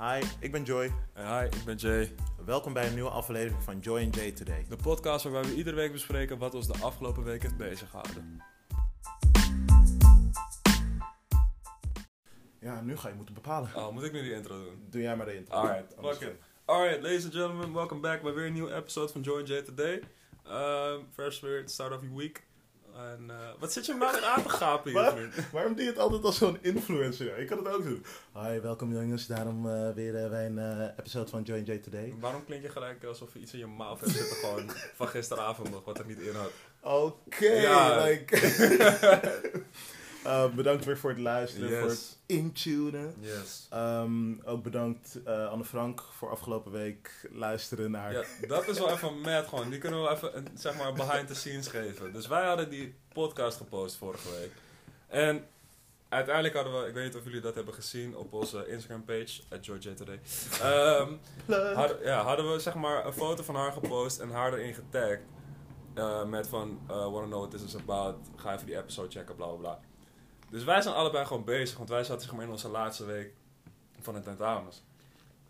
Hi, ik ben Joy. En hi, ik ben Jay. Welkom bij een nieuwe aflevering van Joy and Jay Today. De podcast waarbij we iedere week bespreken wat ons de afgelopen week heeft beziggehouden. Ja, nu ga je moeten bepalen. Oh, moet ik nu die intro doen? Doe jij maar de intro. Alright, fuck it. Alright, ladies and gentlemen, welcome back bij weer een nieuwe episode van Joy and Jay Today. Um, first weer, start of your week. En, eh, wat zit je nou weer aan te gapen hier? Waarom doe je het altijd als zo'n influencer? Ik kan het ook doen. Hi, welkom jongens. Daarom eh, weer eh, bij een episode van Jay Today. Waarom klink je gelijk alsof je iets in je mouth hebt zitten gewoon van gisteravond nog, wat er niet in had? Oké, Ja. like... Eh, bedankt weer voor het luisteren, Yes. voor het intunen. Yes. Ehm, ook bedankt eh, Anne Frank voor afgelopen week luisteren naar... Ja, dat is wel even mad gewoon. Die kunnen we wel even een, zeg maar, behind the scenes geven. Dus wij hadden die podcast gepost vorige week. En uiteindelijk hadden we, ik weet niet of jullie dat hebben gezien op onze Instagram page, at Today. Ehm, ja, hadden we zeg maar een foto van haar gepost en haar erin getagd. eh, met van, uh, wanna know what this is about, ga even die episode checken, bla bla bla. Dus wij zijn allebei gewoon bezig, want wij zaten zeg maar in onze laatste week van de tentamens.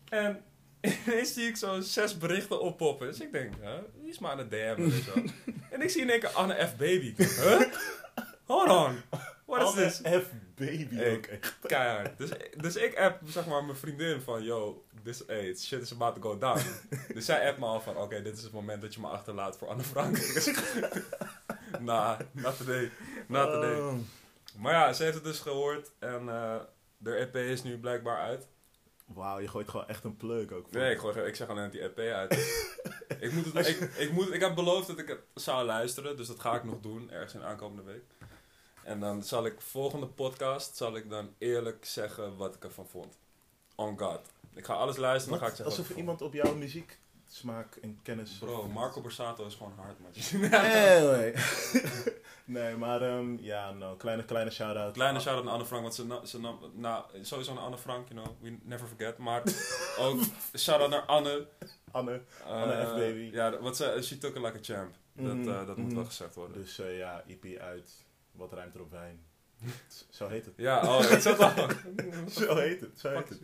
En ineens zie ik zo zes berichten oppoppen. Dus ik denk, wie is maar aan het DM'en en zo. en ik zie in één keer Anne F. Baby. Huh? Hold on. What is Anne this? F. Baby Hey. ook echt. Keihard. Dus, dus ik app zeg maar mijn vriendin van, yo, this, hey, shit is about to go down. dus zij appt me al van, oké, dit is het moment dat je me achterlaat voor Anne Frank. Nah, not today. Not today. Oh. Maar ja, ze heeft het dus gehoord en eh de EP is nu blijkbaar uit. Wauw, je gooit gewoon echt een pleuk ook. voor. Nee, ik, gooi, ik zeg gewoon net die EP uit. ik, moet het, ik, ik, moet, ik heb beloofd dat ik het zou luisteren, dus dat ga ik nog doen, ergens in de aankomende week. En dan zal ik volgende podcast, zal ik dan eerlijk zeggen wat ik ervan vond. On God. Ik ga alles luisteren, dan ga ik zeggen Alsof iemand op jouw muziek smaak en kennis... Bro, Marco Borsato is gewoon hard, man. Anyway. nee, maar ehm, ja, no, kleine, kleine shout-out. Kleine shout-out naar Anne Frank, want ze, na, ze nam, nou, sowieso naar Anne Frank, you know, we never forget. Maar ook shout-out naar Anne. Anne. Eh, Anne F. Baby. Ja, wat ze, she took it like a champ. Dat, Mhm, eh, dat moet mhm. wel gezegd worden. Dus eh, ja, EP uit. Wat ruimt er op wijn? Zo heet het. Ja, oh, het zat al. Zo heet het. Zo heet het.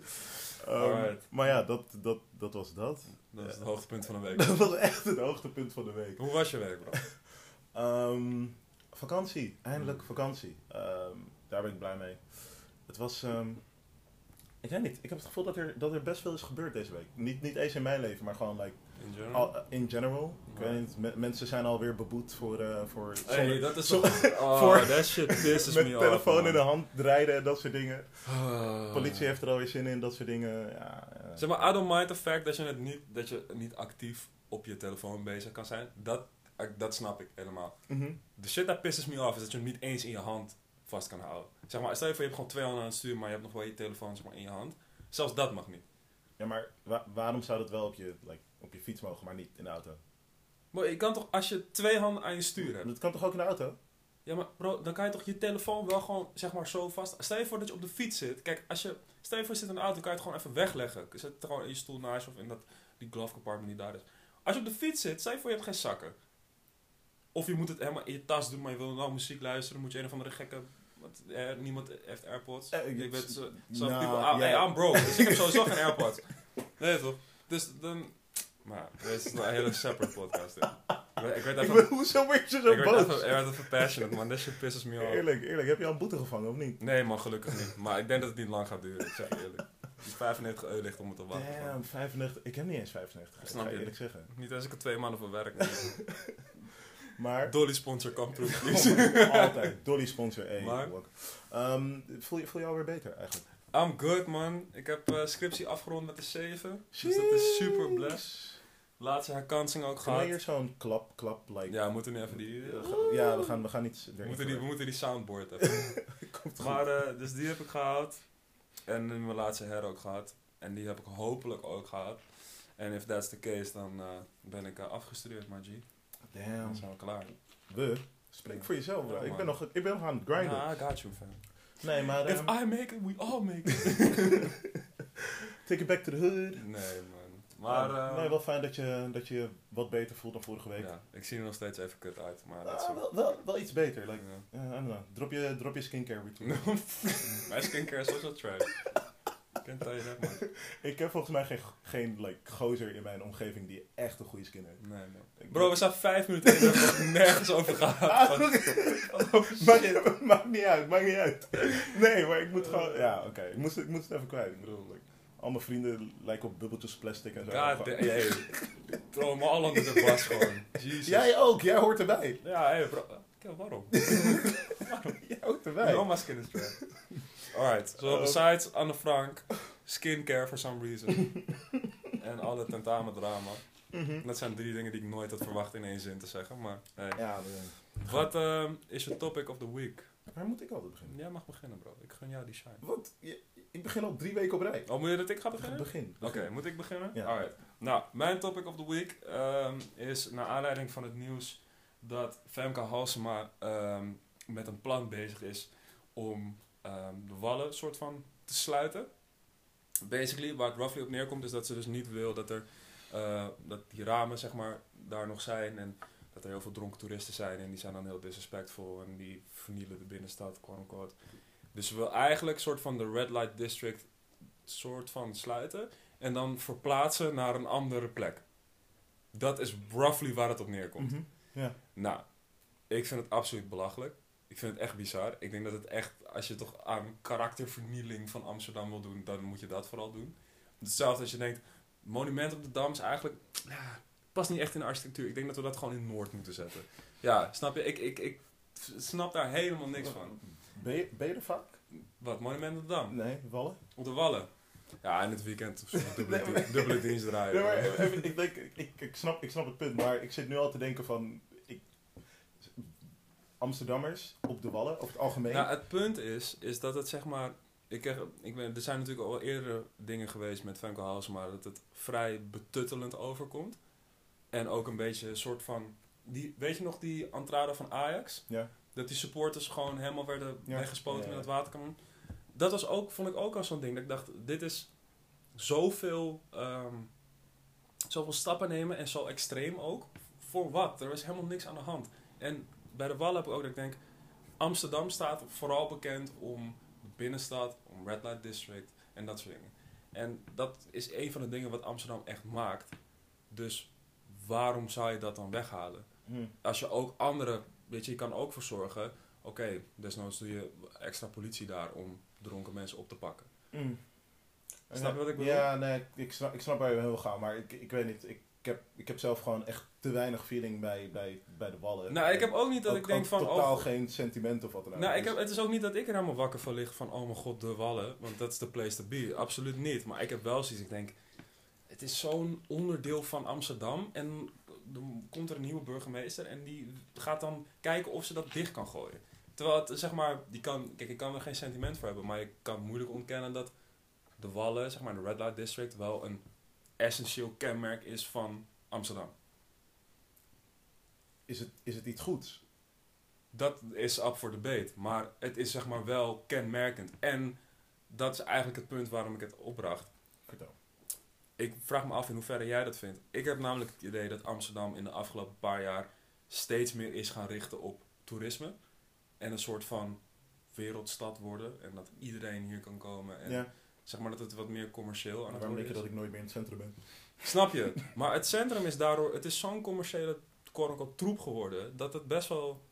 Ehm, maar ja, dat, dat, dat was dat. Dat is het hoogtepunt van de week. Dat was echt het hoogtepunt van de week. Hoe was je week, bro? Ehm, vakantie, eindelijk Mm. vakantie. Ehm, daar ben ik blij mee. Het was, ik weet niet, ik heb het gevoel dat er, dat er best veel is gebeurd deze week. Niet, niet eens in mijn leven, maar gewoon like, In general? al, in general. Ik Ja. weet niet, me- mensen zijn alweer beboet voor, eh voor hey, zonder- dat is zo-. Oh, voor- that shit pisses met me telefoon off, in de hand rijden en dat soort dingen. hand. Politie heeft er alweer zin in, dat soort dingen. Ja, eh. Zeg maar, I don't mind the fact dat je, het niet, dat je niet actief op je telefoon bezig kan zijn. Dat, dat snap ik helemaal. Mhm. De shit dat pisses me off is dat je hem niet eens in je hand vast kan houden. Zeg maar, stel je voor je hebt gewoon twee handen aan het sturen, maar je hebt nog wel je telefoon zeg maar, in je hand. Zelfs dat mag niet. Ja, maar wa- waarom zou dat wel op je, like, op je fiets mogen, maar niet in de auto? Maar je kan toch, als je twee handen aan je stuur hebt, Dat kan toch ook in de auto? Ja, maar bro, dan kan je toch je telefoon wel gewoon, zeg maar, zo vast... Stel je voor dat je op de fiets zit. Kijk, als je... Stel je voor je zit in een auto, kan je het gewoon even wegleggen. Zet het gewoon in je stoel naast je of in dat, die glove compartment die daar is. Als je op de fiets zit, stel je voor je hebt geen zakken. Of je moet het helemaal in je tas doen, maar je wil nou muziek luisteren. Dan moet je een of andere gekke... Eh, niemand heeft AirPods. Eh, ik weet zo, nou, people... ah, hey, I'm broke, dus ik heb sowieso geen AirPods. Nee, toch? Dus dan... Maar, dit is een hele separate podcast. Ik weet, even... hoezo word je zo Ik boos? even, ik werd even passionate, man. That shit pisses me off. Eerlijk, eerlijk. Heb je al een boete gevangen of niet? Nee, man, gelukkig niet. Maar ik denk dat het niet lang gaat duren, ik zeg je eerlijk. Die 95 euro ligt om het te wachten. Damn, 95. Ik heb niet eens 95. Ik Snap ga je? eerlijk zeggen. Niet als ik er twee maanden voor werk. Maar Dolly sponsor, come through, please. altijd. Dolly sponsor. Hey, Maar? Ehm, voel, je, voel je alweer beter eigenlijk? I'm good, man. Ik heb eh, scriptie afgerond met de 7. Dus dat is super blessed. Laatste herkansing ook gehad. hier zo'n klap, klap, like... Ja, we moeten nu even die... Ja, we gaan, we gaan niet... we, moeten die we moeten die soundboard. Komt goed. maar, eh, dus die heb ik gehaald. En mijn laatste her ook gehad. En die heb ik hopelijk ook gehad. En if that's the case, dan eh, ben ik eh, afgestudeerd, maar G. Damn. Dan zijn we klaar. We? Spreek voor jezelf, bro. Ja, ik, ben nog, ik ben nog aan het grinden. Ja, I got you, fam. Nee, maar... If ehm, I make it, we all make it. take it back to the hood. nee, man. Maar, Ja, eh, nee, wel fijn dat je, dat je wat beter voelt dan vorige week. ja, ik zie er nog steeds even kut uit, maar dat is Ah, wel, wel, wel iets beter. Like, Ja. eh, I don't know. Drop je, drop je skincare routine. Mijn skincare is sowieso trash. Man? Ik heb volgens mij geen, geen like, gozer in mijn omgeving die echt een goede skin heeft. Nee, nee. Ik- Bro, we staan vijf minuten in en we hebben het nergens over gehad. Ah, oké. maakt, maakt niet uit, maakt niet uit. Nee, maar ik moet gewoon... Ja, oké. Ik, moest, ik moest het even kwijt. Ik bedoel, like, al mijn vrienden lijken op bubbeltjes plastic en zo. Damn, hey. Throw hem al onder de bas gewoon. Jesus. Jij ook, jij hoort erbij. Ja, hey, bro. Oké, waarom? Jij hoort erbij. No, my skin is dry. Alright, so Uh, besides Anne Frank, skincare for some reason. en alle tentamendrama. Mhm. Dat zijn drie dingen die ik nooit had verwacht in één zin te zeggen. Maar hey. Ja, wat ehm, is je topic of the week? waar moet ik altijd beginnen? Jij mag beginnen, bro. Ik gun jou die shine. Wat? Je- Ik begin al drie weken op rij. Oh, moet je dat ik ga beginnen? Begin. Oké, moet ik beginnen? Ja. Alright. Nou, mijn topic of the week ehm, is naar aanleiding van het nieuws dat Femke Halsema ehm, met een plan bezig is om ehm, de wallen soort van te sluiten. Basically, waar het roughly op neerkomt, is dat ze dus niet wil dat er eh, dat die ramen zeg maar daar nog zijn en dat er heel veel dronken toeristen zijn en die zijn dan heel disrespectful en die vernielen de binnenstad, quote unquote. Dus ze wil eigenlijk soort van de Red Light District soort van sluiten en dan verplaatsen naar een andere plek. Dat is roughly waar het op neerkomt. Mhm. Ja. Nou, ik vind het absoluut belachelijk. Ik vind het echt bizar. Ik denk dat het echt, als je toch aan karaktervernieling van Amsterdam wil doen, dan moet je dat vooral doen. Hetzelfde als je denkt, monument op de Dam is eigenlijk, ja, past niet echt in de architectuur. Ik denk dat we dat gewoon in Noord moeten zetten. Ja, snap je? Ik, ik, ik snap daar helemaal niks van. Er vaak? Wat, monument op de Dam? Nee, Wallen? Op de Wallen? Ja, in het weekend of zo. Dubbele, Nee, maar- di- dubbele dienst draaien. Nee, maar even, ik, denk, ik, ik, snap, ik snap het punt, maar ik zit nu al te denken van... Ik, Amsterdammers op de Wallen, over het algemeen. Nou, het punt is, is dat het zeg maar. Ik krijg, ik ben, er zijn natuurlijk al eerder dingen geweest met Femke Halsema dat het vrij betuttelend overkomt. En ook een beetje een soort van. Die, weet je nog die entrade van Ajax? Ja. Dat die supporters gewoon helemaal werden Ja. weggespoten Ja, ja. met het waterkanon. Dat was ook, vond ik ook al zo'n ding. Dat ik dacht, dit is zoveel, ehm, zoveel stappen nemen en zo extreem ook. Voor wat? Er was helemaal niks aan de hand. En bij de Wallen heb ik ook dat ik denk, Amsterdam staat vooral bekend om de binnenstad, om Red Light District en dat soort dingen. En dat is een van de dingen wat Amsterdam echt maakt. Dus waarom zou je dat dan weghalen? Hm. Als je ook andere, weet je, je kan ook voor zorgen, oké, desnoods doe je extra politie daar om dronken mensen op te pakken. Hm. Snap je wat ik bedoel? Ja, nee, ik snap, ik snap waar je heen wil gaan, maar ik, ik weet niet. Ik, ik, heb, ik heb zelf gewoon echt te weinig feeling bij, bij, bij de Wallen. Nou, ik heb ook niet dat Ook- ik denk van, totaal oh, geen sentiment of wat dan ook. Nou, ik Dus- heb, het is ook niet dat ik er helemaal wakker van lig van, oh mijn god, de wallen. Want dat is de place to be. Absoluut niet. Maar ik heb wel zoiets, ik denk, het is zo'n onderdeel van Amsterdam. En dan komt er een nieuwe burgemeester en die gaat dan kijken of ze dat dicht kan gooien. Terwijl het, zeg maar, die kan, kijk, ik kan er geen sentiment voor hebben, maar ik kan moeilijk ontkennen dat de wallen, zeg maar, de Red Light District, wel een essentieel kenmerk is van Amsterdam. is, het, is het iets goeds? Dat is up for debate. Maar het is zeg maar wel kenmerkend. En dat is eigenlijk het punt waarom ik het opbracht. Vertel. Ik vraag me af in hoeverre jij dat vindt. Ik heb namelijk het idee dat Amsterdam in de afgelopen paar jaar steeds meer is gaan richten op toerisme. En een soort van wereldstad worden. En dat iedereen hier kan komen. En ja, zeg maar dat het wat meer commercieel aan het waarom denk je dat ik nooit meer in het centrum ben? Snap je? Maar het centrum is daardoor... Het is zo'n commerciële troep geworden. Dat het best wel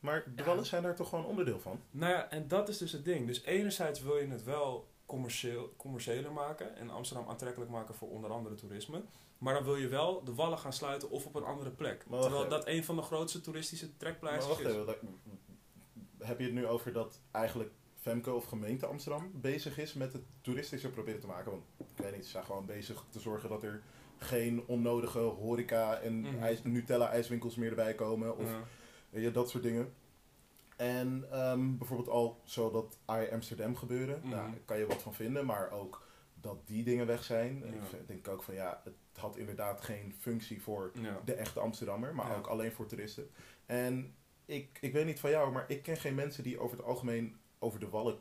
Maar de Ja. Wallen zijn daar toch gewoon onderdeel van? Nou ja, en dat is dus het ding. Dus enerzijds wil je het wel commercieel, commerciëler maken en Amsterdam aantrekkelijk maken voor onder andere toerisme. Maar dan wil je wel de wallen gaan sluiten of op een andere plek. Terwijl even. dat een van de grootste toeristische trekpleisters wacht is. even, dat- heb je het nu over dat eigenlijk Femke of gemeente Amsterdam bezig is met het toeristischer proberen te maken? Want ik weet niet, ze zijn gewoon bezig te zorgen dat er geen onnodige horeca en Mhm. ijs, Nutella-ijswinkels meer erbij komen. Of Ja. weet je, dat soort dingen. En ehm, bijvoorbeeld al zo dat I Amsterdam gebeuren. Mhm. Nou, daar kan je wat van vinden, maar ook dat die dingen weg zijn. Ja. Ik denk ook van ja, het had inderdaad geen functie voor Ja. de echte Amsterdammer, maar Ja. ook alleen voor toeristen. En ik, ik weet niet van jou, maar ik ken geen mensen die over het algemeen over de wallen,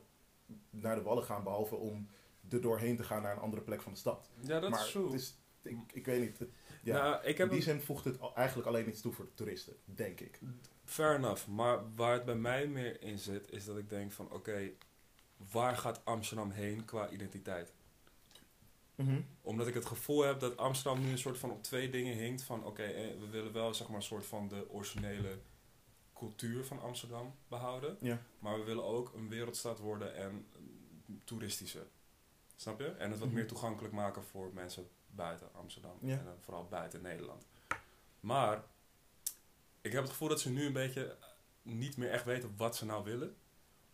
naar de wallen gaan, behalve om er doorheen te gaan naar een andere plek van de stad. ja, dat maar is het is, ik, ik weet niet. ja. Nou, ik In heb die een- zin voegt het eigenlijk alleen iets toe voor de toeristen, denk ik. Fair enough. Maar waar het bij mij meer in zit, is dat ik denk van oké, waar gaat Amsterdam heen qua identiteit? Mhm. Omdat ik het gevoel heb dat Amsterdam nu een soort van op twee dingen hinkt. Van oké, eh, we willen wel zeg maar een soort van de originele cultuur van Amsterdam behouden. Ja. Maar we willen ook een wereldstad worden en toeristische. Snap je? En het wat Mhm. meer toegankelijk maken voor mensen buiten Amsterdam. Ja. En dan vooral buiten Nederland. Maar ik heb het gevoel dat ze nu een beetje niet meer echt weten wat ze nou willen.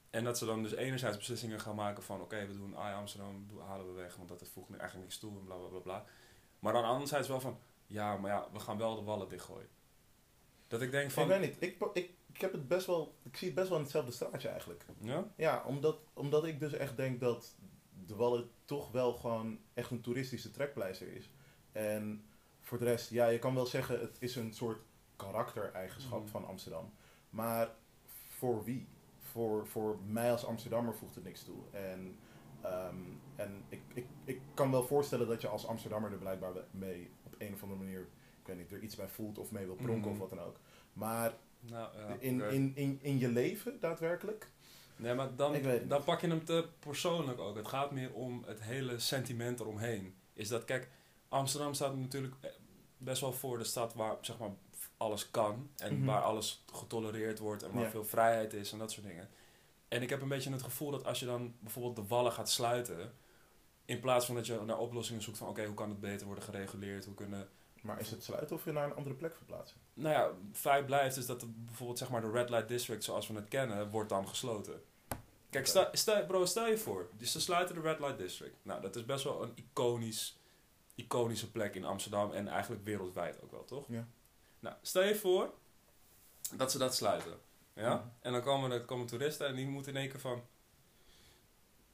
En dat ze dan dus enerzijds beslissingen gaan maken van... oké, we doen AI Amsterdam, halen we weg... want dat voegt nu eigenlijk niks toe en bla bla bla bla. Maar dan anderzijds wel van... ja, maar ja, we gaan wel de wallen dichtgooien. Dat ik denk van... Ik weet niet, ik, ik, ik, heb het best wel, ik zie het best wel in hetzelfde straatje eigenlijk. Ja? Ja, omdat, omdat ik dus echt denk dat de Wallen toch wel gewoon echt een toeristische trekpleister is. En voor de rest, ja, je kan wel zeggen het is een soort karaktereigenschap Mhm. van Amsterdam. Maar voor wie? Voor, voor mij als Amsterdammer voegt het niks toe. En, ehm, en ik, ik, ik kan wel voorstellen dat je als Amsterdammer er blijkbaar mee op een of andere manier, ik weet niet, er iets bij voelt of mee wil pronken Mhm. of wat dan ook. Maar Nou, ja, in, in, in, in je leven daadwerkelijk? Nee, maar dan, dan pak je hem te persoonlijk ook. Het gaat meer om het hele sentiment eromheen. Is dat, kijk, Amsterdam staat natuurlijk eh, best wel voor de stad waar zeg maar, alles kan. En Mhm. waar alles getolereerd wordt en waar Ja. veel vrijheid is en dat soort dingen. En ik heb een beetje het gevoel dat als je dan bijvoorbeeld de wallen gaat sluiten. In plaats van dat je naar oplossingen zoekt van oké, hoe kan het beter worden gereguleerd? Hoe kunnen Maar is het sluiten of je naar een andere plek verplaatsen? nou ja, feit blijft is dat de, bijvoorbeeld zeg maar de Red Light District zoals we het kennen, wordt dan gesloten. Kijk, sta- bro, stel je voor, dus ze sluiten de Red Light District. Nou, dat is best wel een iconisch, iconische plek in Amsterdam en eigenlijk wereldwijd ook wel, toch? Ja. Nou, stel je voor dat ze dat sluiten. Ja? Mhm. En dan komen er komen toeristen en die moeten in één keer van...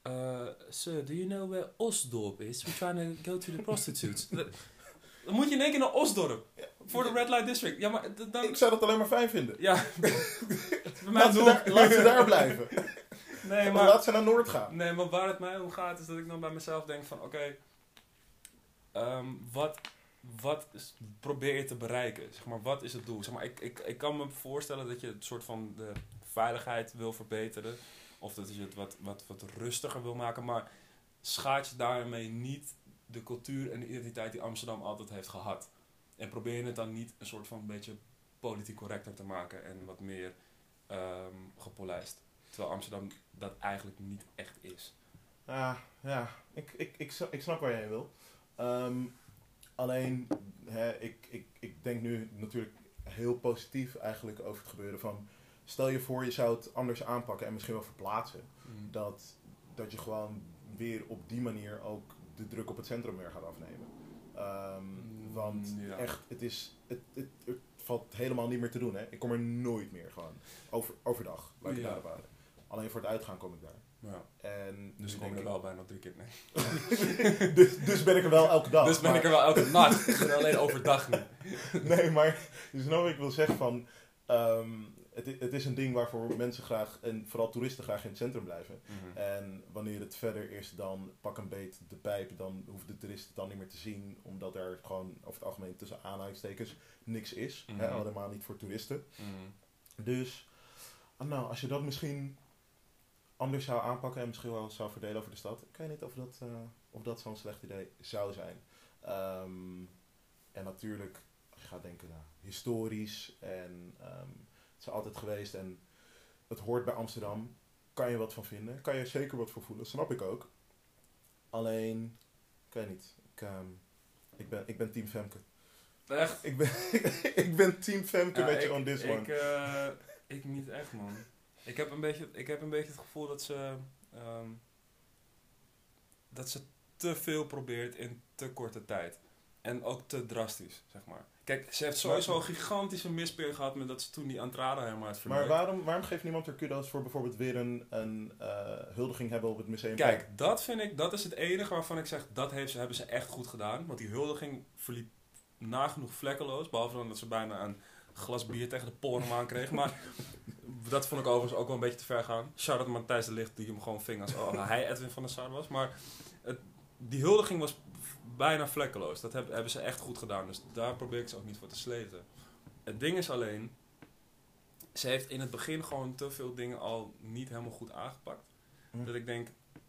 Uh, sir, do you know where Osdorp is? We're trying to go to the prostitutes. dan moet je in één keer naar Osdorp. Voor de Red Light District. Ja, maar dan... Ik zou dat alleen maar fijn vinden. Ja. Bij mij Laat ze, doel. daar, laat ze daar blijven. Nee, Maar laat ze naar Noord gaan. Nee, maar waar het mij om gaat is dat ik dan bij mezelf denk van... Oké, ehm, wat, wat is- probeer je te bereiken? Zeg maar, wat is het doel? Zeg maar, ik, ik, ik kan me voorstellen dat je het soort van de veiligheid wil verbeteren. Of dat je het wat, wat, wat rustiger wil maken. Maar schaat je daarmee niet de cultuur en de identiteit die Amsterdam altijd heeft gehad? En probeer je het dan niet een soort van een beetje politiek correcter te maken en wat meer ehm, gepolijst? Terwijl Amsterdam dat eigenlijk niet echt is. Ja, ja. Ik, ik, ik, snap- ik snap waar jij heen wil. Ehm, alleen, hè, ik, ik, ik denk nu natuurlijk heel positief eigenlijk over het gebeuren van... Stel je voor, je zou het anders aanpakken en misschien wel verplaatsen. Dat, dat je gewoon weer op die manier ook de druk op het centrum weer gaat afnemen. Ehm, Mm, want ja. echt, het, is, het, het, het valt helemaal niet meer te doen. Hè. Ik kom er nooit meer gewoon. Over, overdag, laat ik Ja. daarop houden. Alleen voor het uitgaan kom ik daar. Ja. En Dus ik kom denk er ik- wel bijna drie keer mee. dus, dus ben ik er wel elke dag. dus ben maar- ik er wel elke nacht. Ik ben alleen overdag niet. Nee, maar dus nou wat ik wil zeggen van... ehm, het, het is een ding waarvoor mensen graag, en vooral toeristen graag in het centrum blijven. En wanneer het verder is dan pak een beet de pijp, dan hoeft de toerist het dan niet meer te zien. Omdat er gewoon over het algemeen tussen aanhalingstekens niks is. Hè, Mhm. helemaal niet voor toeristen. Mhm. Dus, nou, als je dat misschien anders zou aanpakken en misschien wel zou verdelen over de stad. Ik weet niet of dat, eh, of dat zo'n slecht idee zou zijn. Ehm, en natuurlijk, je gaat denken, nou, historisch en ehm, het is altijd geweest en het hoort bij Amsterdam. Kan je wat van vinden? Kan je zeker wat voor voelen? Snap ik ook. Alleen, ik weet niet. Ik, ehm, ik, ben, ik ben team Femke. Echt? Ik ben, ik ben team Femke Ja, met je on this one. Ik, eh, ik niet echt, man. Ik heb een beetje, ik heb een beetje het gevoel dat ze... ehm, dat ze te veel probeert in te korte tijd. En ook te drastisch, zeg maar. Kijk, ze heeft sowieso een gigantische misperiode gehad met dat ze toen die Antrada helemaal had Maar waarom, waarom geeft niemand er kudo's voor bijvoorbeeld weer een, een eh, huldiging hebben op het museum? Kijk, dat vind ik, dat is het enige waarvan ik zeg, dat heeft ze, hebben ze echt goed gedaan. Want die huldiging verliep nagenoeg vlekkeloos. Behalve dan dat ze bijna een glas bier tegen de poren aan kreeg. Maar dat vond ik overigens ook wel een beetje te ver gaan. Shout-out Matthijs de Licht, die hem gewoon ving als oh, hij Edwin van der Sar was. Maar het, die huldiging was bijna vlekkeloos. Dat heb- hebben ze echt goed gedaan. Dus daar probeer ik ze ook niet voor te sleten. Het ding is alleen, ze heeft in het begin gewoon te veel dingen al niet helemaal goed aangepakt. Hm. Dat ik denk,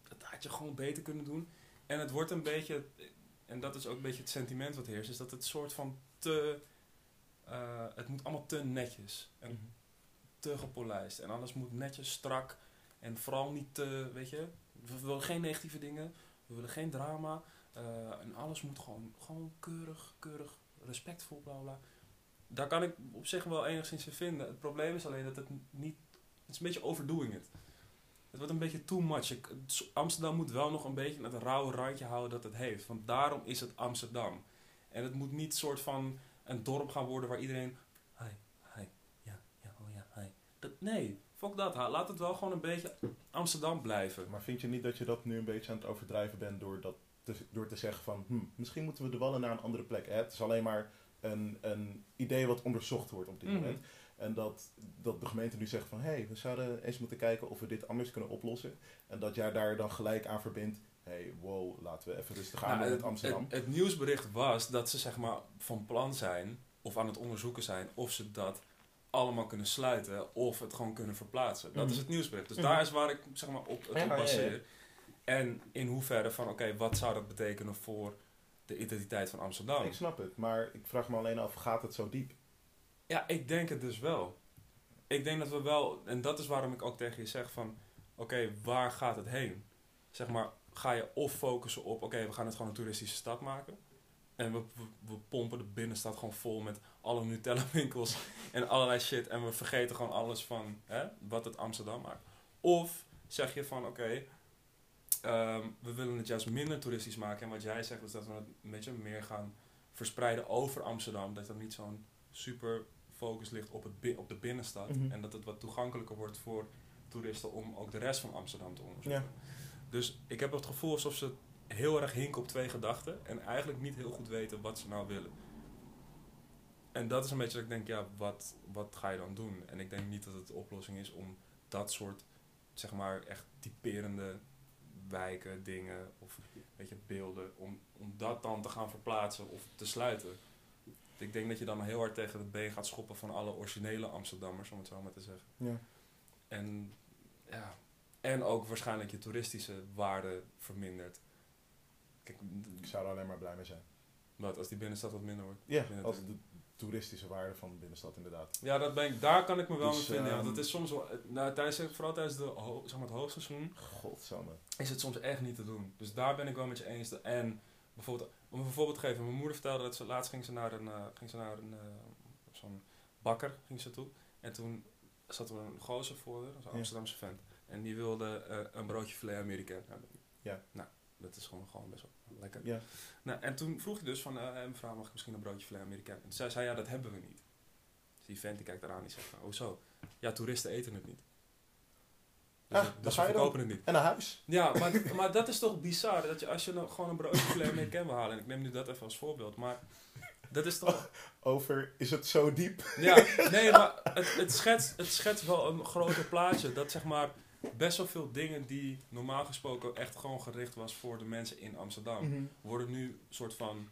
dat had je gewoon beter kunnen doen. En het wordt een beetje, en dat is ook een beetje het sentiment wat heerst, is dat het soort van te, eh, het moet allemaal te netjes en Mhm. te gepolijst. En alles moet netjes, strak en vooral niet te, weet je, we willen geen negatieve dingen, we willen geen drama. eh, en alles moet gewoon, gewoon keurig, keurig, respectvol, bla bla. Daar kan ik op zich wel enigszins in vinden. Het probleem is alleen dat het niet, het is een beetje overdoing it. Het wordt een beetje too much. Ik- Amsterdam moet wel nog een beetje het rauwe randje houden dat het heeft. Want daarom is het Amsterdam. En het moet niet soort van een dorp gaan worden waar iedereen... Hi, hi, ja, ja, oh ja, hi. Dat, nee, fuck dat. Laat het wel gewoon een beetje Amsterdam blijven. Maar vind je niet dat je dat nu een beetje aan het overdrijven bent door, dat te, door te zeggen van hm, misschien moeten we de wallen naar een andere plek. Hè? Het is alleen maar een, een idee wat onderzocht wordt op dit Mhm. moment. En dat, dat de gemeente nu zegt van hé, hey, we zouden eens moeten kijken of we dit anders kunnen oplossen. En dat jij daar dan gelijk aan verbindt. Hey, wow, laten we even rustig aan Nou, met het, Amsterdam. het, het nieuwsbericht was dat ze zeg maar van plan zijn, of aan het onderzoeken zijn, of ze dat allemaal kunnen sluiten, of het gewoon kunnen verplaatsen. Dat Mhm. is het nieuwsbericht. Dus Mhm. daar is waar ik zeg maar op het Ja, op ja, ja. baseer. En in hoeverre van, oké, wat zou dat betekenen voor de identiteit van Amsterdam? Ik snap het, maar ik vraag me alleen af, gaat het zo diep? Ja, ik denk het dus wel. Ik denk dat we wel, en dat is waarom ik ook tegen je zeg van, oké, waar gaat het heen? Zeg maar, ga je of focussen op, oké, we gaan het gewoon een toeristische stad maken. En we, we, we pompen de binnenstad gewoon vol met alle Nutella winkels en allerlei shit. En we vergeten gewoon alles van hè, wat het Amsterdam maakt. Of zeg je van, oké, ehm, we willen het juist minder toeristisch maken. En wat jij zegt is dat we het een beetje meer gaan verspreiden over Amsterdam. Dat er niet zo'n super focus ligt op, het op de binnenstad. Mhm. En dat het wat toegankelijker wordt voor toeristen om ook de rest van Amsterdam te onderzoeken. Ja. Dus ik heb het gevoel alsof ze heel erg hinken op twee gedachten. En eigenlijk niet heel goed weten wat ze nou willen. En dat is een beetje dat ik denk, ja, wat, wat ga je dan doen? En ik denk niet dat het de oplossing is om dat soort, zeg maar, echt typerende wijken, dingen of weet je, beelden, om, om dat dan te gaan verplaatsen of te sluiten. Ik denk dat je dan heel hard tegen het been gaat schoppen van alle originele Amsterdammers, om het zo maar te zeggen. Ja. En, ja, en ook waarschijnlijk je toeristische waarde vermindert. Kijk, Ik zou er alleen maar blij mee zijn. wat als die binnenstad wat minder wordt? Ja, als dat- de toeristische waarde van de binnenstad inderdaad. Ja, dat ben ik, daar kan ik me wel Dus, mee vinden. ja, want ehm, het is soms wel, nou, tijdens, vooral tijdens de, ho- zeg maar het hoogseizoen, Godsamme. is het soms echt niet te doen. Dus daar ben ik wel met je eens. En bijvoorbeeld, om een voorbeeld te geven, mijn moeder vertelde dat ze laatst ging ze naar een, eh, ging ze naar een eh, zo'n bakker ging ze toe. En toen zat er een gozer voor haar, zo'n Ja. Amsterdamse vent. En die wilde eh, een broodje filet Amerikaan hebben. Ja. Nou, dat is gewoon, gewoon best wel lekker. Ja. Nou, en toen vroeg hij dus van, eh, mevrouw, mag ik misschien een broodje filet Amerikaan? En toen zei zij, ja, dat hebben we niet. Dus die vent die kijkt eraan, die zegt, van, hoezo? Ja, toeristen eten het niet. Dus, Ah, dat- dus we je dan. verkopen het niet. En naar huis. Ja, maar, maar dat is toch bizar, dat je als je nou gewoon een broodje filet Amerikaan wil halen, en ik neem nu dat even als voorbeeld, maar dat is toch... Over, is het zo diep? Ja, nee, maar het, het, schetst, het schetst wel een groter plaatje. Dat zeg maar best wel veel dingen die normaal gesproken echt gewoon gericht was voor de mensen in Amsterdam, Mhm. worden nu soort van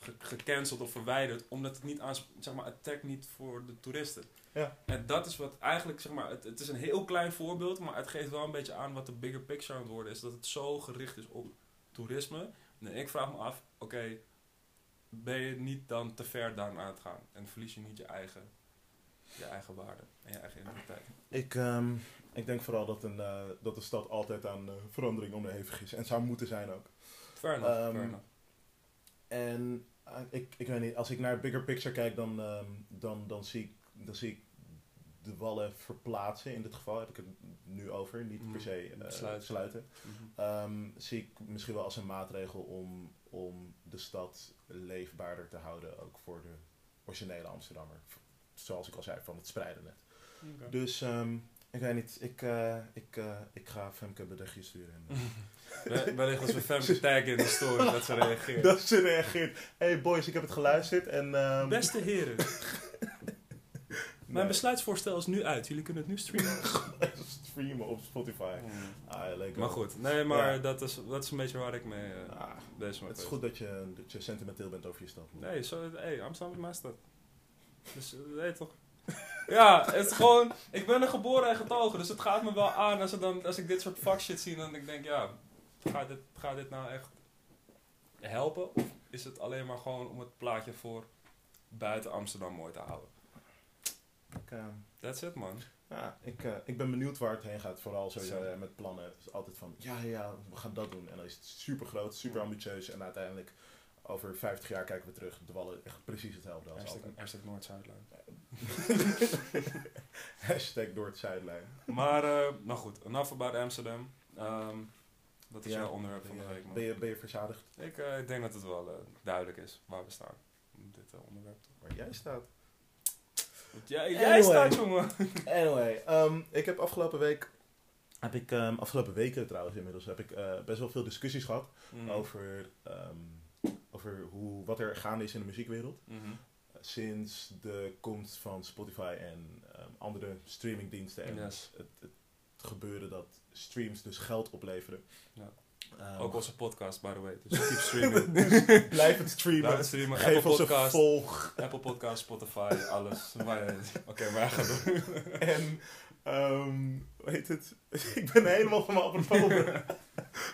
ge- gecanceld of verwijderd, omdat het niet aan, zeg maar, het trekt niet voor de toeristen. Ja. En dat is wat eigenlijk, zeg maar, het, het is een heel klein voorbeeld, maar het geeft wel een beetje aan wat de bigger picture aan het worden is. Dat het zo gericht is op toerisme. En ik vraag me af, oké, ben je niet dan te ver daarna aan het gaan? En verlies je niet je eigen, je eigen waarde en je eigen identiteit? Ik, ehm, ik denk vooral dat, een, eh, dat de stad altijd aan eh, verandering onderhevig is. En zou moeten zijn ook. Fair enough, Ehm, fair enough. En eh, ik, ik weet niet, als ik naar bigger picture kijk, dan, ehm, dan, dan, zie ik, dan zie ik de wallen verplaatsen. In dit geval heb ik het nu over, niet Mhm. per se eh, Sluiten. sluiten. Mhm. Ehm, zie ik misschien wel als een maatregel om, om de stad leefbaarder te houden, ook voor de originele Amsterdammer. Zoals ik al zei, van het spreiden net. Dus ik weet niet, ik, eh, ik, eh, ik ga Femke een berichtje sturen. En, We- Wellicht als we Femke taggen in de story, dat ze reageert. dat ze reageert. Hey boys, ik heb het geluisterd en... ehm, Beste heren, mijn besluitsvoorstel is nu uit. Jullie kunnen het nu streamen. streamen op Spotify. Ah, leuk. Maar goed, nee, maar Ja. dat, is, dat is een beetje waar ik mee eh Ah, bezig ben. het is goed dat je, dat je sentimenteel bent over je stad. Nee, zo, hey, Amsterdam is mijn stad. Dus, weet toch? Ja, het is gewoon... Ik ben er geboren en getogen, dus het gaat me wel aan als, dan, als ik dit soort fuck shit zie. Dan ik denk ja, gaat dit, gaat dit nou echt helpen? Of is het alleen maar gewoon om het plaatje voor buiten Amsterdam mooi te houden? Ik, eh, That's it, man. ja, ik, eh, ik ben benieuwd waar het heen gaat. Vooral sowieso Zo. eh, met plannen. Het is altijd van, ja, ja, we gaan dat doen. En dan is het super groot, super ambitieus. En uiteindelijk, over 50 jaar kijken we terug. De wallen echt precies hetzelfde als Hashtag, altijd. hashtag Noord-Zuidlijn. Hashtag door het Zuidlijn. Maar, eh, nou goed, enough about Amsterdam. Ehm, dat is Ja, jouw onderwerp van de week, man. ben je, ben je verzadigd Ik, eh, ik denk dat het wel eh, duidelijk is waar we staan. Dit onderwerp. waar jij staat? Want Jij, Anyway. jij staat, jongen. Anyway, ehm, ik heb afgelopen week, heb ik, ehm, afgelopen weken trouwens inmiddels, heb ik best wel veel discussies gehad Mhm. over, ehm, over hoe, wat er gaande is in de muziekwereld. Mhm. Sinds de komst van Spotify en ehm, andere streamingdiensten en Yes. het, het gebeuren dat streams dus geld opleveren. Ja. Ehm, Ook onze podcast, by the way. Dus keep streaming. Blijf het streamen. Blijf streamen. Geef Apple Podcast, volg. Apple Podcast, Spotify, alles. Eh, Oké, maar ga door. En, ehm hoe heet het? ik ben helemaal van mijn apropos.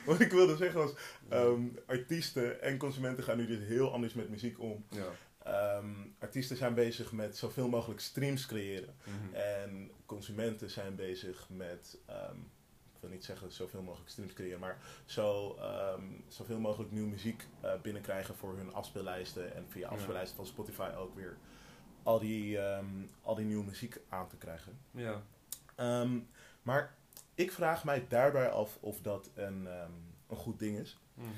Wat ik wilde zeggen was, ehm, artiesten en consumenten gaan nu dus heel anders met muziek om. Ja. Ehm, artiesten zijn bezig met zoveel mogelijk streams creëren. Mhm. En consumenten zijn bezig met, ehm, ik wil niet zeggen zoveel mogelijk streams creëren, maar zo, ehm, zoveel mogelijk nieuwe muziek eh, binnenkrijgen voor hun afspeellijsten. En via afspeellijsten van Spotify ook weer al die, al die nieuwe muziek aan te krijgen. Ja. Maar ik vraag mij daarbij af of dat een, een goed ding is. Mhm.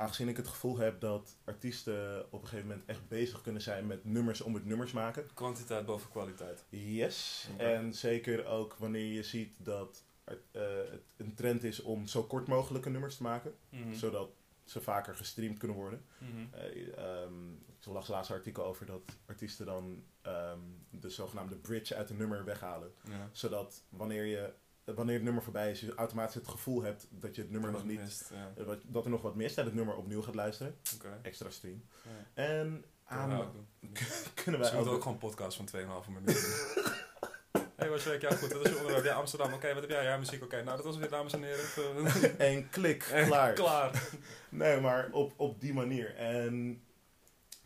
Aangezien ik het gevoel heb dat artiesten op een gegeven moment echt bezig kunnen zijn met nummers om het nummers maken. Kwantiteit boven kwaliteit. Yes. En zeker ook wanneer je ziet dat eh, het een trend is om zo kort mogelijke nummers te maken. Mhm. Zodat ze vaker gestreamd kunnen worden. Mhm. Eh, ehm, ik las laatst een artikel over dat artiesten dan ehm, de zogenaamde bridge uit een nummer weghalen. Ja. Zodat wanneer, je, wanneer het nummer voorbij is, je automatisch het gevoel hebt dat je het nummer nog niet... mist, Ja. eh, Dat er nog wat mist en het nummer opnieuw gaat luisteren. Extra stream. Ja. En Kunnen aan, kunnen wij ook... ook gewoon een podcast van 2,5 minuten doen. Hé, hey, wat week? Ja, goed. Dat is je onderwerp. Ja, Amsterdam. Oké, wat heb jij? Ja, muziek. Oké, nou, dat was het weer, dames en heren. En klik, En klaar. Klaar. Nee, maar op, op die manier. En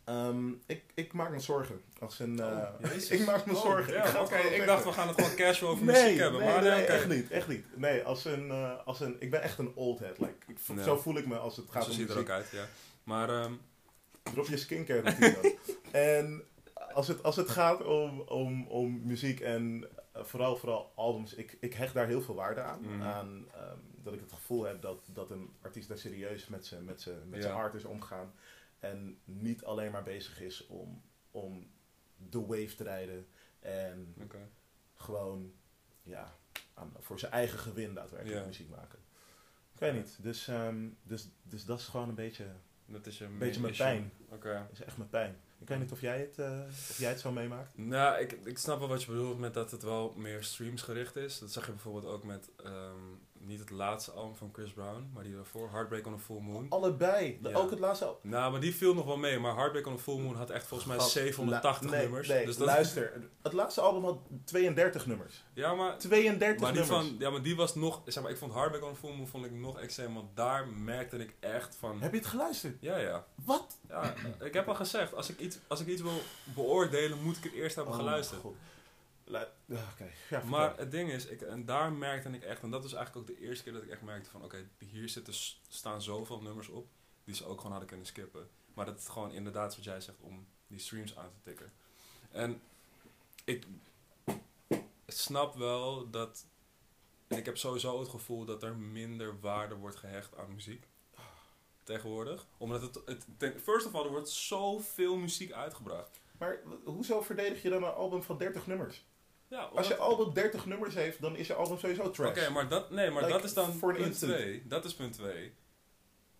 ehm, ik, ik maak me zorgen. Als een, eh, Oh, jezus. ik maak me Oh, zorgen. ja, ik ik dacht we gaan het gewoon casual over nee, muziek hebben. nee, maar nee, nee, oké. echt niet, echt niet. Nee, als een, eh, als een, ik ben echt een old head. Like, ik, Ja. Zo voel ik me als het gaat Zo om ziet het er ook muziek. uit, ja. Maar, ehm, Drop je skincare. En als het, als het gaat om, om, om muziek en eh, vooral, vooral albums, ik, ik hecht daar heel veel waarde aan. Mhm. aan ehm, dat ik het gevoel heb dat, dat een artiest daar serieus met zijn met zijn met Ja. zijn art is omgaan. En niet alleen maar bezig is om, om de wave te rijden. En gewoon ja, aan, voor zijn eigen gewin daadwerkelijk muziek maken. Ik weet niet. Dus, ehm, dus, dus dat is gewoon een beetje, Dat is een beetje mijn pijn. Oké. Dat is echt mijn pijn. Ik weet niet of jij het, eh, of jij het zo meemaakt. Nou, ik, ik snap wel wat je bedoelt met dat het wel meer streams gericht is. Dat zag je bijvoorbeeld ook met, ehm, niet het laatste album van Chris Brown, maar die daarvoor, Heartbreak on a Full Moon. Allebei. Ja. Ook het laatste al. Nou, maar die viel nog wel mee, maar Heartbreak on a Full Moon had echt volgens mij Gast, 780 la- nee, nummers. Nee, dus dat, luister. Het laatste album had 32 nummers. Ja, maar, 32 maar, die nummers. van, ja, maar die was nog, zeg maar, ik vond Heartbreak on a Full Moon vond ik nog extreem, want daar merkte ik echt van... Heb je het geluisterd? Ja, ja. Wat? Ja, ik heb al gezegd, als ik iets, als ik iets wil beoordelen, moet ik het eerst hebben Oh, geluisterd. God. Ja, Maar het ding is, ik, en daar merkte ik echt, en dat was eigenlijk ook de eerste keer dat ik echt merkte van, oké, hier zitten, staan zoveel nummers op, die ze ook gewoon hadden kunnen skippen. Maar dat het gewoon inderdaad, zoals jij zegt, om die streams aan te tikken. En ik snap wel dat, en ik heb sowieso het gevoel dat er minder waarde wordt gehecht aan muziek. Tegenwoordig. Omdat het, het ten- first of all, er wordt zoveel muziek uitgebracht. Maar hoezo verdedig je dan een album van 30 nummers? Ja, Als je album 30 nummers heeft, dan is je album sowieso trash. Oké, maar dat, nee, maar Like, dat is dan punt instance. 2. Dat is punt 2.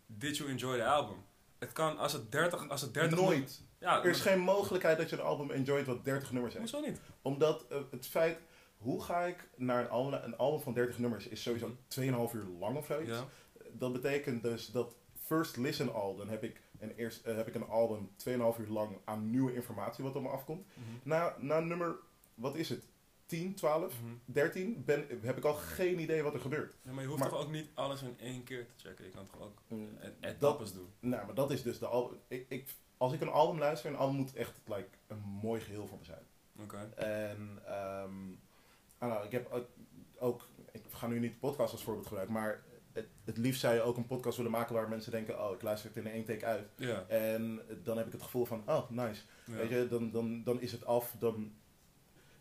Did you enjoy the album? Het kan, als het 30, als het 30 Nooit. Ja, Er is geen mogelijkheid dat je een album enjoyt wat 30 nummers heeft. Hoezo niet? Omdat eh, het feit, hoe ga ik naar een album, een album van 30 nummers is sowieso Mhm. 2,5 uur lang of zoiets. Ja. Dat betekent dus dat first listen al, dan heb ik een, eerst, eh, heb ik een album 2,5 uur lang aan nieuwe informatie wat op me afkomt. Mhm. Na, na nummer wat is het, 10, 12, Mhm. 13, ben, heb ik al geen idee wat er gebeurt. Ja, maar je hoeft Maar- toch ook niet alles in één keer te checken. Je kan toch ook Dat, etappes doen. nou, maar dat is dus de album. Ik, ik, als ik een album luister, een album moet echt like, een mooi geheel voor me zijn. Oké. En ehm, ah, nou, ik heb ook, ik ga nu niet de podcast als voorbeeld gebruiken, maar het, het liefst zou je ook een podcast willen maken waar mensen denken, oh, ik luister het in één take uit. Ja. En dan heb ik het gevoel van, oh, nice. Weet je, dan, dan, dan is het af, dan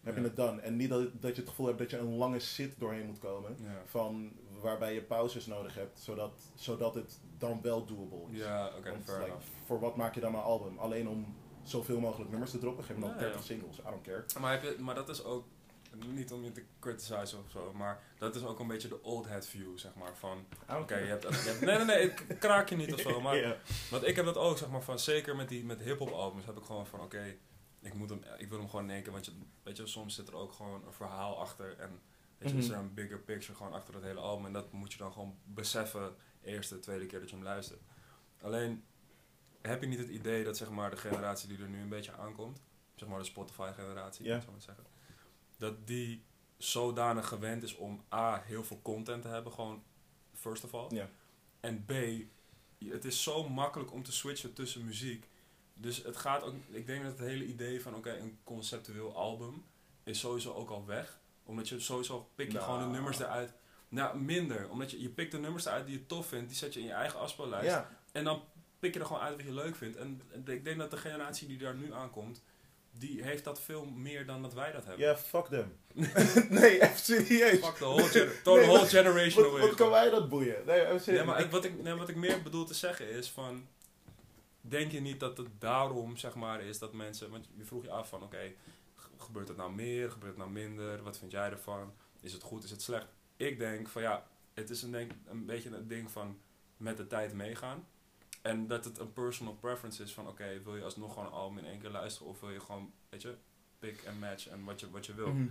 heb je het done. En niet dat, dat je het gevoel hebt dat je een lange sit doorheen moet komen, van waarbij je pauzes nodig hebt, zodat, zodat het dan wel doable is. Ja, oké, like, voor wat maak je dan een album? Alleen om zoveel mogelijk nummers te droppen? Geef me dan Ja, 30 ja. singles, I don't care. Maar, heb je, maar dat is ook, niet om je te criticizen of zo, maar dat is ook een beetje de old head view, zeg maar. Van, oké, je hebt, je hebt- nee, nee, nee, ik kraak je niet of zo, maar Ja. Want ik heb dat ook, zeg maar, van zeker met die met hip-hop albums heb ik gewoon van oké, ik moet hem, ik wil hem gewoon in één keer, want je, weet je, soms zit er ook gewoon een verhaal achter en weet je, is er Mhm. een bigger picture gewoon achter het hele album en dat moet je dan gewoon beseffen eerste, tweede keer dat je hem luistert. Alleen heb je niet het idee dat zeg maar de generatie die er nu een beetje aankomt, zeg maar de Spotify generatie, Ja. zou ik zeggen, dat die zodanig gewend is om a heel veel content te hebben, gewoon first of all. En B, het is zo makkelijk om te switchen tussen muziek. Dus het gaat ook, ik denk dat het hele idee van oké, een conceptueel album is sowieso ook al weg. Omdat je sowieso pik je Nou. gewoon de nummers eruit. Nou, minder. Omdat je, je pikt de nummers eruit die je tof vindt, die zet je in je eigen afspeellijst. Ja, En dan pik je er gewoon uit wat je leuk vindt. En ik denk dat de generatie die daar nu aankomt, die heeft dat veel meer dan dat wij dat hebben. ja, fuck them. nee, even serieus. Fuck the whole, gener- Nee, whole generation Wat, away. wat kan wij dat boeien? Nee. Nee, maar ik, wat, ik, nee, wat ik meer bedoel te zeggen is van... Denk je niet dat het daarom, zeg maar, is dat mensen... Want je vroeg je af van, oké, gebeurt het nou meer? Gebeurt het nou minder? Wat vind jij ervan? Is het goed? Is het slecht? Ik denk van, ja, het is een, denk, een beetje een ding van met de tijd meegaan. En dat het een personal preference is van, oké, wil je alsnog gewoon een album in één keer luisteren? Of wil je gewoon, weet je, pick en match en wat je, wat je wil? Mhm.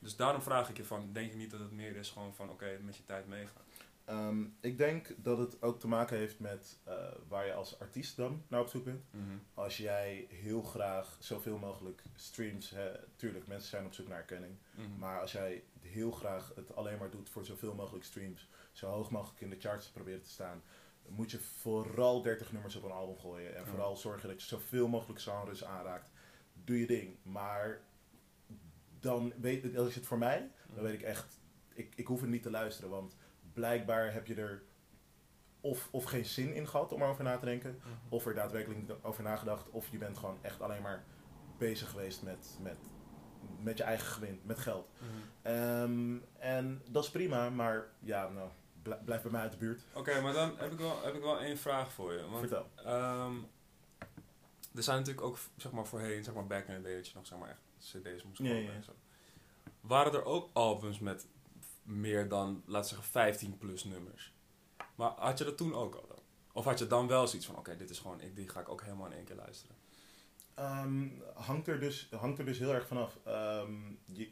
Dus daarom vraag ik je van, denk je niet dat het meer is gewoon van, oké, met je tijd meegaan? Ehm, ik denk dat het ook te maken heeft met eh, waar je als artiest dan naar op zoek bent. Als jij heel graag zoveel mogelijk streams, hè, tuurlijk, mensen zijn op zoek naar erkenning. Mhm. Maar als jij heel graag het alleen maar doet voor zoveel mogelijk streams, zo hoog mogelijk in de charts proberen te staan, moet je vooral 30 nummers op een album gooien. En vooral zorgen dat je zoveel mogelijk genres aanraakt. Doe je ding. Maar dan weet als je het voor mij, dan weet ik echt, ik, ik hoef er niet te luisteren. Want blijkbaar heb je er of, of geen zin in gehad om erover na te denken. Mhm. Of er daadwerkelijk niet over nagedacht. Of je bent gewoon echt alleen maar bezig geweest met, met, met je eigen gewin, met geld. Mhm. Ehm, en dat is prima, maar ja, nou, bl- blijf bij mij uit de buurt. Oké, maar dan heb ik, wel, heb ik wel één vraag voor je. Want, Vertel. ehm, er zijn natuurlijk ook, zeg maar voorheen, zeg maar back in the day, dat je nog zeg maar echt cd's moest kopen en zo. Waren er ook albums met meer dan, laten we zeggen, 15 plus nummers? Maar had je dat toen ook al dan? Of had je dan wel zoiets van, oké, dit is gewoon, ik, die ga ik ook helemaal in één keer luisteren? Ehm, hangt, er dus, hangt er dus heel erg vanaf. Ehm je,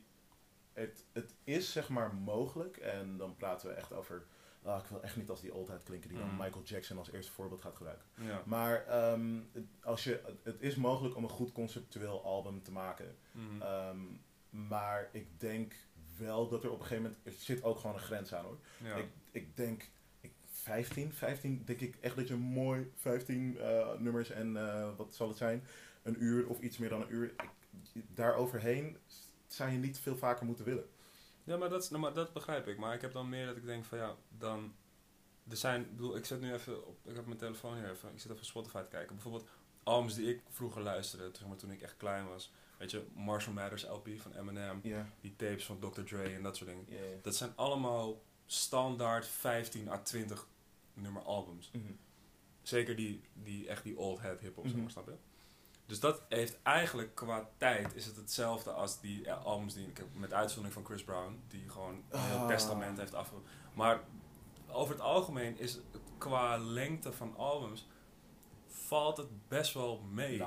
het, het is zeg maar mogelijk, en dan praten we echt over. ah, ik wil echt niet als die oldheid klinken die dan Mm. Michael Jackson als eerste voorbeeld gaat gebruiken. Ja. Maar ehm, het- als je, het is mogelijk om een goed conceptueel album te maken. Mhm. Ehm, maar ik denk wel dat er op een gegeven moment. Er zit ook gewoon een grens aan hoor. ja. Ik, ik denk. Ik, 15, 15 denk ik echt dat je mooi 15 eh, nummers en eh, wat zal het zijn? Een uur of iets meer dan een uur. Ik, daar overheen zou je niet veel vaker moeten willen. Ja, maar dat, is- nou, maar dat begrijp ik. Maar ik heb dan meer dat ik denk van ja, dan. Er zijn, ik bedoel, ik zet nu even op. Ik heb mijn telefoon hier even. Ik zit even Spotify te kijken. Bijvoorbeeld albums die ik vroeger luisterde, zeg maar, toen ik echt klein was. Weet je, Marshall Mathers LP van Eminem, die tapes van Dr. Dre en dat soort dingen. Dat zijn allemaal standaard 15 à 20 nummer albums. Mhm. Zeker die, die echt die old head hip hop, zeg Mhm. maar, snap je? Dus dat heeft eigenlijk qua tijd is het hetzelfde als die eh, albums die ik heb met uitzondering van Chris Brown, die gewoon een heel Ah. testament heeft afge... Maar over het algemeen is qua lengte van albums valt het best wel mee.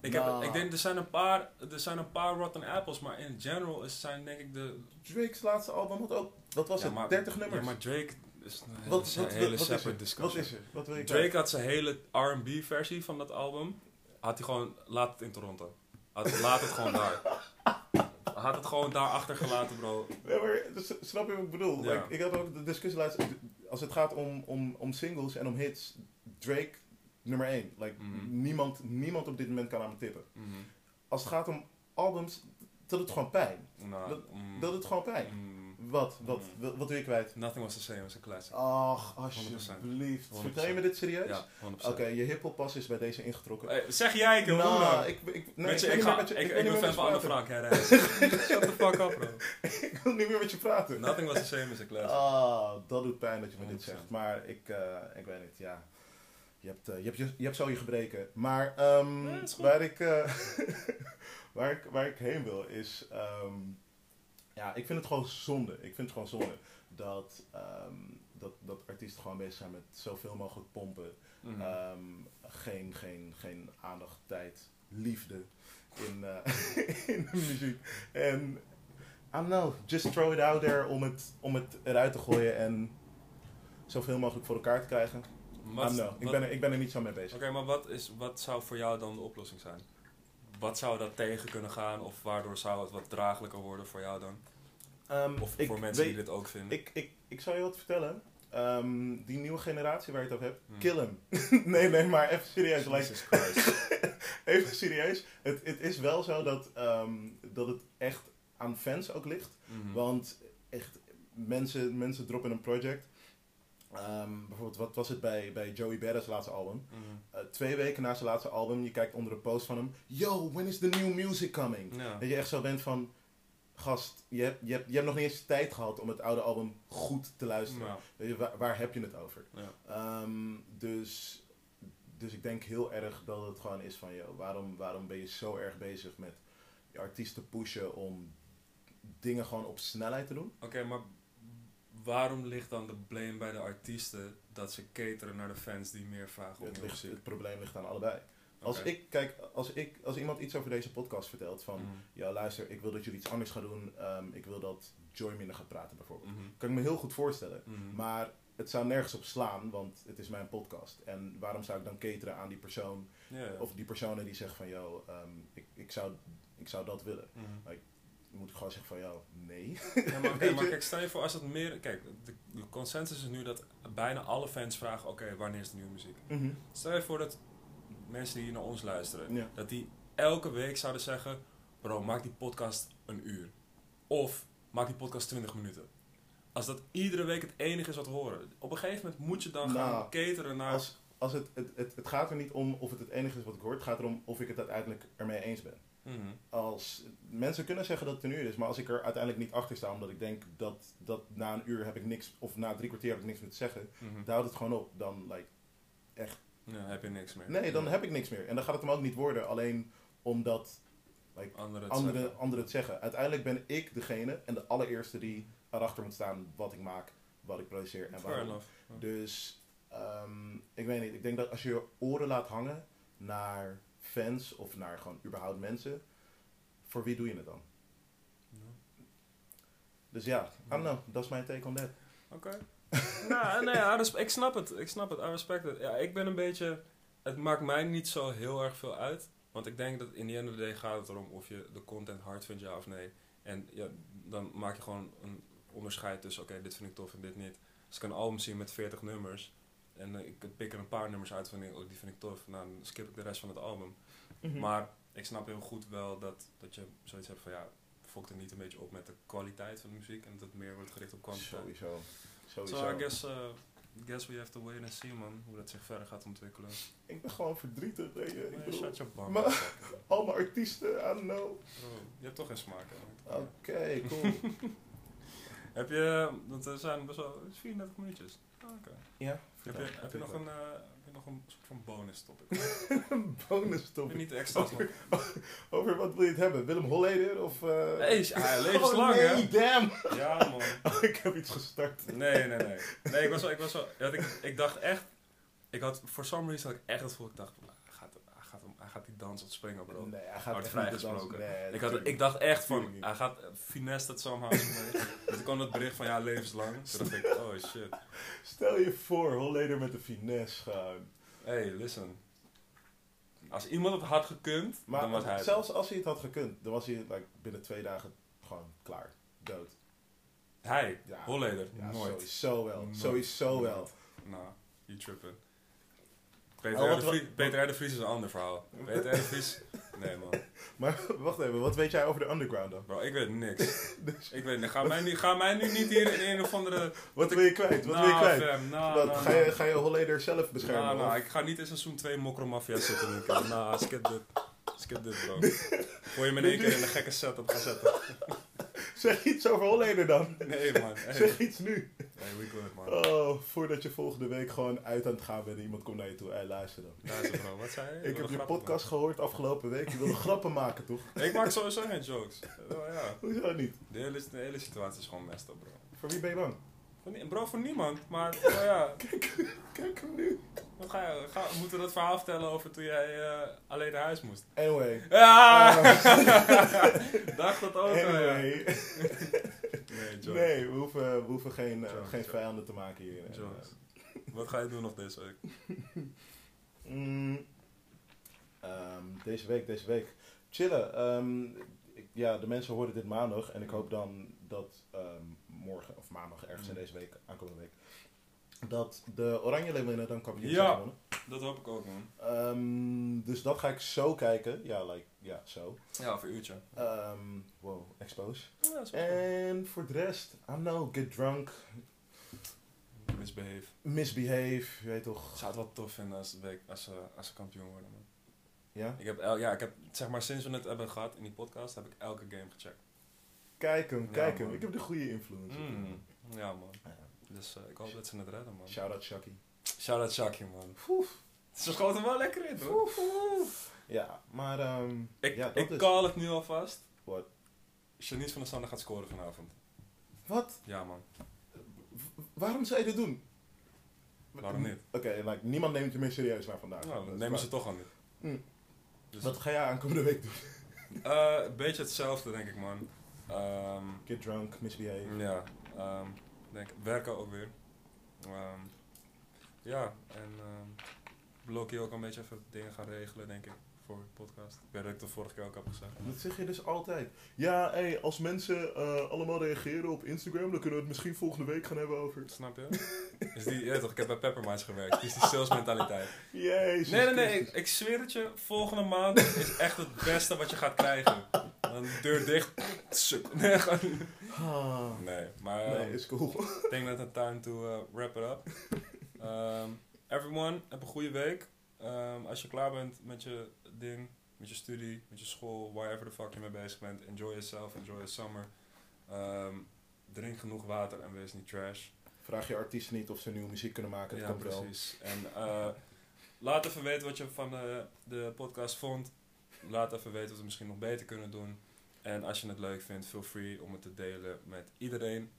Ik, heb, ik denk er zijn een paar, er zijn een paar rotten apples, maar in general is zijn denk ik de Drake's laatste album had ook. Wat was Ja, het? maar- 30 nummers. Ja, maar Drake is een hele, wat, is een wat, hele wat, wat, is separate er? Wat is er? Wat wil Drake had zijn hele R&B versie van dat album. Had hij gewoon, laat het in Toronto. Had, laat het gewoon daar. Had het gewoon daar achtergelaten, bro. Maar dus, snap je wat ik bedoel? Ja. Like, ik had ook de discussie laatst. Als het gaat om, om, om singles en om hits, Drake nummer 1. Like, Mhm. niemand, niemand op dit moment kan aan me tippen. Mhm. Als het gaat om albums, dat doet gewoon pijn. Nou, Dat- mm, Dat gewoon pijn. mm, Wat? Wat, Mm. wat, wat doe je kwijt? Nothing was the same as a classic. Ach, alsjeblieft. 100%. Vertel je me dit serieus? Ja, 100%. Oké, je hiphoppas is bij deze ingetrokken. Hey, zeg jij, ik nou, dan? ik, ik, nee, je, wil ik, ga, met je- ik, ik, wil ben fan van Anne. Frank. Ja, Shut the fuck up, bro. Ik wil niet meer met je praten. Nothing was the same as a classic. Ah, dat doet pijn dat je me dit 100%. zegt. Maar ik, eh, ik weet niet, ja. Je hebt, eh, je, hebt, je, je hebt zo je gebreken. Maar ehm, waar, ik, eh, waar, ik, waar ik heen wil is... ehm, ja, ik vind het gewoon zonde. Ik vind het gewoon zonde dat, ehm, dat, dat artiesten gewoon bezig zijn met zoveel mogelijk pompen. Mhm. Ehm, geen, geen, geen aandacht, tijd, liefde in, eh, in de muziek. En, I don't know, just throw it out there om het, om het eruit te gooien en zoveel mogelijk voor elkaar te krijgen. Wat- ik ben, er, ik ben er niet zo mee bezig. Oké, maar wat, is, wat zou voor jou dan de oplossing zijn? Wat zou dat tegen kunnen gaan? Of waardoor zou het wat draaglijker worden voor jou dan? Ehm, Of ik voor mensen weet- die dit ook vinden? Ik, ik, ik zal je wat vertellen. Ehm, die nieuwe generatie waar je het over hebt, Hmm. kill hem. nee, nee, maar even serieus. Jesus Christ. even serieus. Het, het is wel zo dat, ehm, dat het echt aan fans ook ligt. Mhm. Want echt, mensen, mensen droppen een project. Ehm, bijvoorbeeld, wat was het bij, bij Joey Badass laatste album? Mhm. Eh, twee weken na zijn laatste album, je kijkt onder een post van hem. Yo, when is the new music coming? Ja. Dat je echt zo bent van... Gast, je hebt, je, hebt, je hebt nog niet eens tijd gehad om het oude album goed te luisteren. Ja. Weet je, waar, waar heb je het over? Ja. Ehm, dus, dus ik denk heel erg dat het gewoon is van... Yo, waarom, waarom ben je zo erg bezig met je artiesten pushen om dingen gewoon op snelheid te doen? Oké, maar waarom ligt dan de blame bij de artiesten dat ze cateren naar de fans die meer vragen om Het, ligt, het probleem ligt aan allebei. Als ik, kijk, als, ik, als iemand iets over deze podcast vertelt van... Mhm. Ja, luister, ik wil dat jullie iets anders gaan doen. ehm, ik wil dat Joy minder gaat praten bijvoorbeeld. Mhm. Kan ik me heel goed voorstellen. Mhm. Maar het zou nergens op slaan, want het is mijn podcast. En waarom zou ik dan cateren aan die persoon... Of die personen die zeggen van... Yo, ehm, ik, ik, zou, ik zou dat willen. Mhm. Moet ik gewoon zeggen van... Yo, nee. Ja, maar, maar kijk, stel je voor als het meer... Kijk, de, de consensus is nu dat bijna alle fans vragen... Oké, wanneer is de nieuwe muziek? Mhm. Stel je voor dat mensen die hier naar ons luisteren... Ja. Dat die elke week zouden zeggen... Bro, maak die podcast een uur. Of maak die podcast 20 minuten. Als dat iedere week het enige is wat we horen. Op een gegeven moment moet je dan gaan Nou, cateren naar... Als, als het, het, het, het gaat er niet om of het het enige is wat ik hoor. Het gaat erom of ik het uiteindelijk ermee eens ben. Mhm. als mensen kunnen zeggen dat het een uur is, maar als ik er uiteindelijk niet achter sta, omdat ik denk dat, dat na een uur heb ik niks, of na drie kwartier heb ik niks meer te zeggen, Mhm. dan houdt het gewoon op. Dan, like, Ja, heb je niks meer. nee, dan Ja. heb ik niks meer. En dan gaat het hem ook niet worden, alleen omdat like, Anderen het anderen, zeggen. anderen het zeggen. Uiteindelijk ben ik degene en de allereerste die erachter moet staan wat ik maak, wat ik produceer en Fair waarom. Ja. Dus ehm, ik weet niet, ik denk dat als je je oren laat hangen naar fans of naar gewoon überhaupt mensen, voor wie doe je het dan? Ja. Dus ja, I don't know, dat is mijn take on that. Oké. nou, nee, ja, dus, ik snap het. Ik snap het. I respect it. Ja, ik ben een beetje... Het maakt mij niet zo heel erg veel uit. Want ik denk dat in the end of the day gaat het erom of je de content hard vindt, ja of nee. En ja, dan maak je gewoon een onderscheid tussen, oké, dit vind ik tof en dit niet. Als ik een album zie met 40 nummers en eh, ik pik er een paar nummers uit van, oh, die vind ik tof, nou, dan skip ik de rest van het album. Mhm. Maar ik snap heel goed wel dat, dat je zoiets hebt van, ja, fokt er niet een beetje op met de kwaliteit van de muziek en dat het meer wordt gericht op kwantiteit. Sowieso. Sowieso. So I guess, uh, guess we have to wait and see, man. Hoe dat zich verder gaat ontwikkelen. Ik ben gewoon verdrietig, weet je. Ik Nee, bedoel, shut your bum. maar- Bro, al mijn artiesten, I don't know. je hebt toch geen smaak? Oké, cool. Heb je, want er zijn best wel het is 34 minuutjes. Ah, Oké. ja, Heb, je, heb je nog een, uh, heb je nog een soort van bonus topic? een bonus topic? niet extra Over, over wat wil je het hebben? Willem Holleder of... eh Hey, ja, levenslang, oh, hè? nee, damn! Ja, man. ik heb iets gestart. Nee, nee, nee. Nee, ik was wel, ik was wel, ik, ik dacht echt, ik had, for some reason had ik echt het gevoel, ik dacht, gaat, hem- hij gaat die dans op springen, bro. Nee, hij gaat dans- vrijgesproken. Nee, Ik, had, ik dacht echt van, hij gaat eh, finesse somehow. mee. dus ik kwam dat bericht van, ja, levenslang. Toen dacht ik, oh shit. Stel je voor, Holleder met de finesse gaan. Hey, listen. Als iemand het had gekund, dan was hij Maar zelfs als hij het had gekund, dan was hij like, binnen twee dagen gewoon klaar. Dood. Hij, Ja. Holleder, Ja, nooit. sowieso wel. Nooit. Sowieso wel. Nou, you tripping. Peter, Oh, R. wat- de Vries, wat- Peter R. de Vries is een ander verhaal. Peter R. de Vries... Nee, man. Maar wacht even, wat weet jij over de underground dan? Bro, ik weet niks. Dus- Ik weet. Ga mij, nu, ga mij nu niet hier in een of andere... Wat wil je kwijt? Wat wil je kwijt? fam, Wat, ga, je, ga je zelf beschermen? Nou, ik ga niet in seizoen 2 Mokromafia zitten nu. Nou, skip dit. Skip dit, bro. Voor je me in één keer in een gekke setup gaan zetten. Zeg iets over Holleder dan. Nee, man. Hey, Zeg iets nu. hey we good, man. Oh, voordat je volgende week gewoon uit aan het gaan bent en iemand komt naar je toe. Hé, luister dan. Luister, bro. Wat zei je? Ik heb je podcast gehoord afgelopen week. Je wilde grappen maken, toch? Ik maak sowieso geen jokes. Oh, ja. Hoezo niet? De hele, de hele situatie is gewoon messed up, bro. Voor wie ben je bang? Voor Bro, voor niemand. Maar, oh ja. Kijk hem nu. Wat ga je, ga, moeten we dat verhaal vertellen over toen jij eh, alleen naar huis moest? Anyway. Ja! Dacht dat ook al, ja. Anyway. Nee. Nee, we hoeven, we hoeven geen, eh, geen vijanden te maken hier. Jokes. Wat ga je doen nog deze week? eh, mm, ehm, deze week, deze week. Chillen. Ehm, ik- ja, de mensen horen dit maandag. En ik hoop dan dat ehm, morgen, of maandag, ergens in Mm. deze week, aankomende week, dat de Oranje Leeuwinnen dan kampioen Ja. zijn gewonnen. Dat hoop ik ook, man. Ehm, dus dat ga ik zo kijken. Ja, like, ja, zo. Ja, of een uurtje. Ehm, wow, expose. Ja, En voor de rest, I know, get drunk. Misbehave. misbehave, je weet toch. Ik zou het wel tof vinden als, week, als, ze, als ze kampioen worden, man. Ja? Ik heb, el, ja, ik heb, zeg maar, sinds we het hebben gehad in die podcast, heb ik elke game gecheckt. Kijk hem, Ja, kijk hem. man. Ik heb de goede influence. Mm. Ja, man. Ja. Dus eh, ik hoop dat ze het redden, man. Shout out Chucky. Shout out Shaki, man. Oef. Ze schoten wel lekker in, hoor. Ja, maar ehm Ik, ja, ik is... call het nu alvast. Wat? Janice van der Sande gaat scoren vanavond. Wat? Ja, man. W- waarom zou je dit doen? Waarom niet? Oké, like, niemand neemt je meer serieus naar vandaag. Nou, Dat nemen ze toch al niet. Mm. Dus, Wat ga jij aankomende week doen? eh, een beetje hetzelfde, denk ik, man. Ehm, Get drunk, misbehave. ja, ehm, denk, werken ook weer. Ehm, ja, en Loki ook een beetje even dingen gaan regelen, denk ik, voor de podcast. Ik weet dat ik het de vorige keer ook heb gezegd. Dat zeg je dus altijd. Ja, hey, als mensen eh, allemaal reageren op Instagram, dan kunnen we het misschien volgende week gaan hebben over. Snap je? Is die, ja, toch, ik heb bij Pepperminds gewerkt. Die is die salesmentaliteit. Jezus. Nee, nee, nee. Ik, ik zweer het je. Volgende maand is echt het beste wat je gaat krijgen. Dan deur dicht. Nee, gewoon- Ah. nee, maar Nee, ehm, is cool. ik denk dat het time to uh, wrap it up. Ehm, everyone, heb een goede week. Ehm, als je klaar bent met je ding, met je studie, met je school, wherever the fuck je mee bezig bent, enjoy yourself, enjoy the summer. Drink genoeg water en wees niet trash. Vraag je artiesten niet of ze nieuwe muziek kunnen maken. Dat Ja, wel. precies. En eh, laat even weten wat je van de, de podcast vond. Laat even weten wat we misschien nog beter kunnen doen. En als je het leuk vindt, feel free om het te delen met iedereen.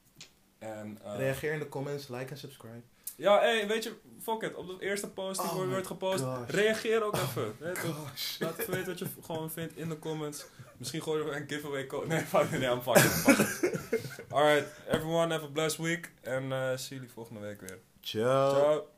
En, eh, Reageer in de comments, like en subscribe. ja, hey, weet je, fuck it. Op de eerste post die Oh wordt gepost, gosh. reageer ook even. Gosh. Laat even weten wat je gewoon vindt in de comments. Misschien gooien we een giveaway code. Nee, fuck it. Nee, I'm fucking. Alright, everyone, have a blessed week. En eh zie jullie volgende week weer. Ciao. Ciao.